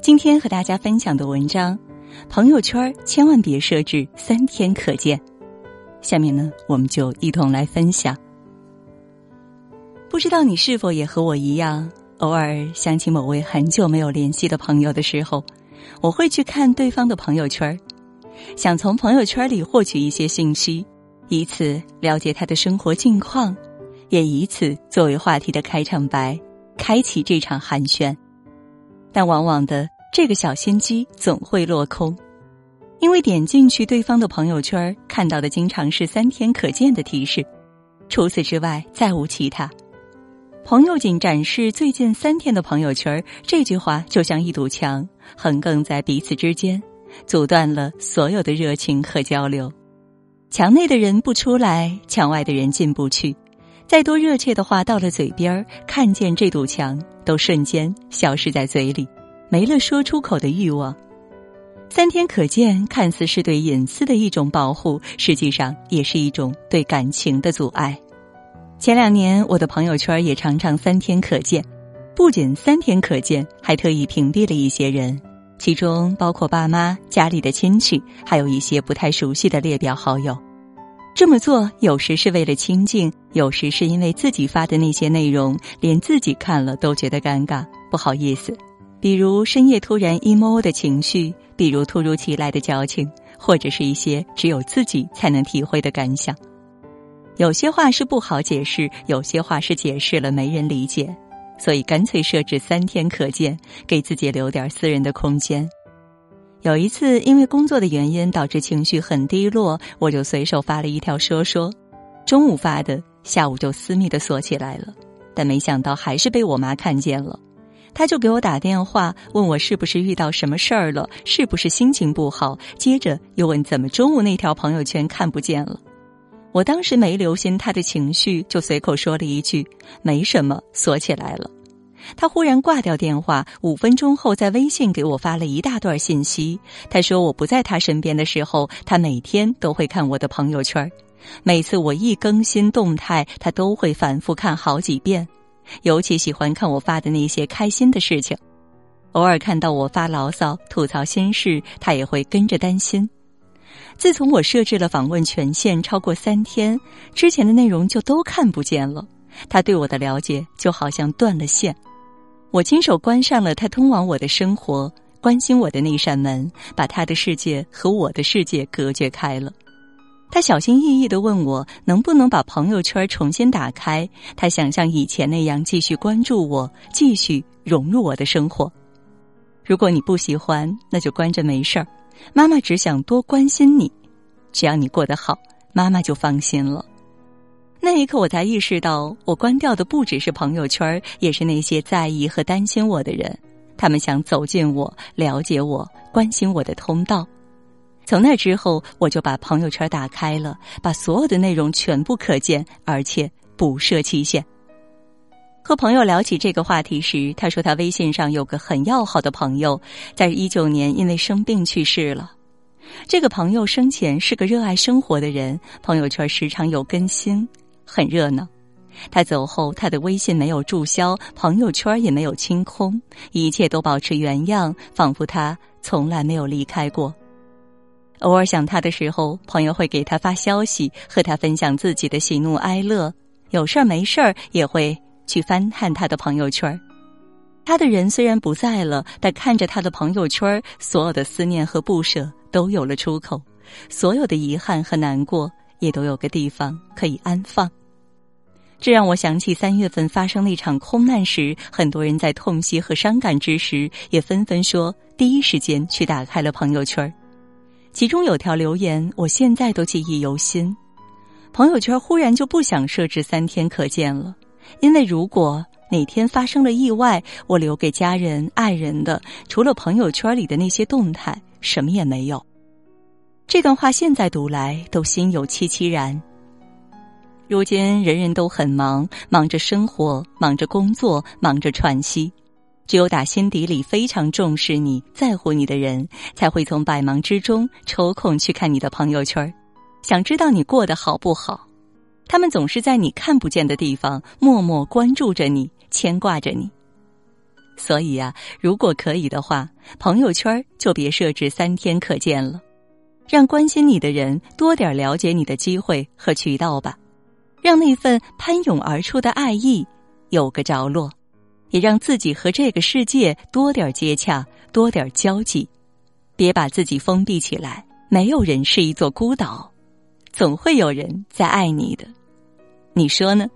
今天和大家分享的文章，朋友圈千万别设置三天可见。下面呢，我们就一同来分享。不知道你是否也和我一样，偶尔想起某位很久没有联系的朋友的时候，我会去看对方的朋友圈，想从朋友圈里获取一些信息，以此了解他的生活近况，也以此作为话题的开场白，开启这场寒暄。但往往的。这个小心机总会落空，因为点进去对方的朋友圈，看到的经常是三天可见的提示，除此之外再无其他。朋友仅展示最近三天的朋友圈，这句话就像一堵墙，横亘在彼此之间，阻断了所有的热情和交流。墙内的人不出来，墙外的人进不去。再多热切的话到了嘴边儿看见这堵墙，都瞬间消失在嘴里。没了说出口的欲望，三天可见，看似是对隐私的一种保护，实际上也是一种对感情的阻碍。前两年，我的朋友圈也常常三天可见，不仅三天可见，还特意屏蔽了一些人，其中包括爸妈、家里的亲戚，还有一些不太熟悉的列表好友。这么做有时是为了清静，有时是因为自己发的那些内容，连自己看了都觉得尴尬，不好意思。比如深夜突然 emo 的情绪，比如突如其来的矫情，或者是一些只有自己才能体会的感想。有些话是不好解释，有些话是解释了没人理解，所以干脆设置三天可见，给自己留点私人的空间。有一次因为工作的原因导致情绪很低落，我就随手发了一条说说，中午发的，下午就私密的锁起来了，但没想到还是被我妈看见了。他就给我打电话，问我是不是遇到什么事儿了，是不是心情不好。接着又问怎么中午那条朋友圈看不见了。我当时没留心他的情绪，就随口说了一句：“没什么，锁起来了。”他忽然挂掉电话，五分钟后在微信给我发了一大段信息。他说我不在他身边的时候，他每天都会看我的朋友圈，每次我一更新动态，他都会反复看好几遍。尤其喜欢看我发的那些开心的事情，偶尔看到我发牢骚、吐槽心事，他也会跟着担心。自从我设置了访问权限超过三天，之前的内容就都看不见了。他对我的了解就好像断了线。我亲手关上了他通往我的生活、关心我的那扇门，把他的世界和我的世界隔绝开了。他小心翼翼的问我能不能把朋友圈重新打开，他想像以前那样继续关注我，继续融入我的生活。如果你不喜欢，那就关着没事儿。妈妈只想多关心你，只要你过得好，妈妈就放心了。那一刻，我才意识到，我关掉的不只是朋友圈，也是那些在意和担心我的人。他们想走进我，了解我，关心我的通道。从那之后，我就把朋友圈打开了，把所有的内容全部可见，而且不设期限。和朋友聊起这个话题时，他说他微信上有个很要好的朋友，在一九年因为生病去世了。这个朋友生前是个热爱生活的人，朋友圈时常有更新，很热闹。他走后，他的微信没有注销，朋友圈也没有清空，一切都保持原样，仿佛他从来没有离开过。偶尔想他的时候，朋友会给他发消息，和他分享自己的喜怒哀乐。有事儿没事儿也会去翻看他的朋友圈。他的人虽然不在了，但看着他的朋友圈，所有的思念和不舍都有了出口，所有的遗憾和难过也都有个地方可以安放。这让我想起三月份发生那场空难时，很多人在痛惜和伤感之时，也纷纷说第一时间去打开了朋友圈。其中有条留言，我现在都记忆犹新。朋友圈忽然就不想设置三天可见了，因为如果哪天发生了意外，我留给家人、爱人的，除了朋友圈里的那些动态，什么也没有。这段话现在读来都心有戚戚然。如今人人都很忙，忙着生活，忙着工作，忙着喘息。只有打心底里非常重视你、在乎你的人，才会从百忙之中抽空去看你的朋友圈，想知道你过得好不好。他们总是在你看不见的地方默默关注着你、牵挂着你。所以呀，如果可以的话，朋友圈就别设置三天可见了，让关心你的人多点了解你的机会和渠道吧，让那份喷涌而出的爱意有个着落，也让自己和这个世界多点接洽，多点交际，别把自己封闭起来。没有人是一座孤岛，总会有人在爱你的，你说呢？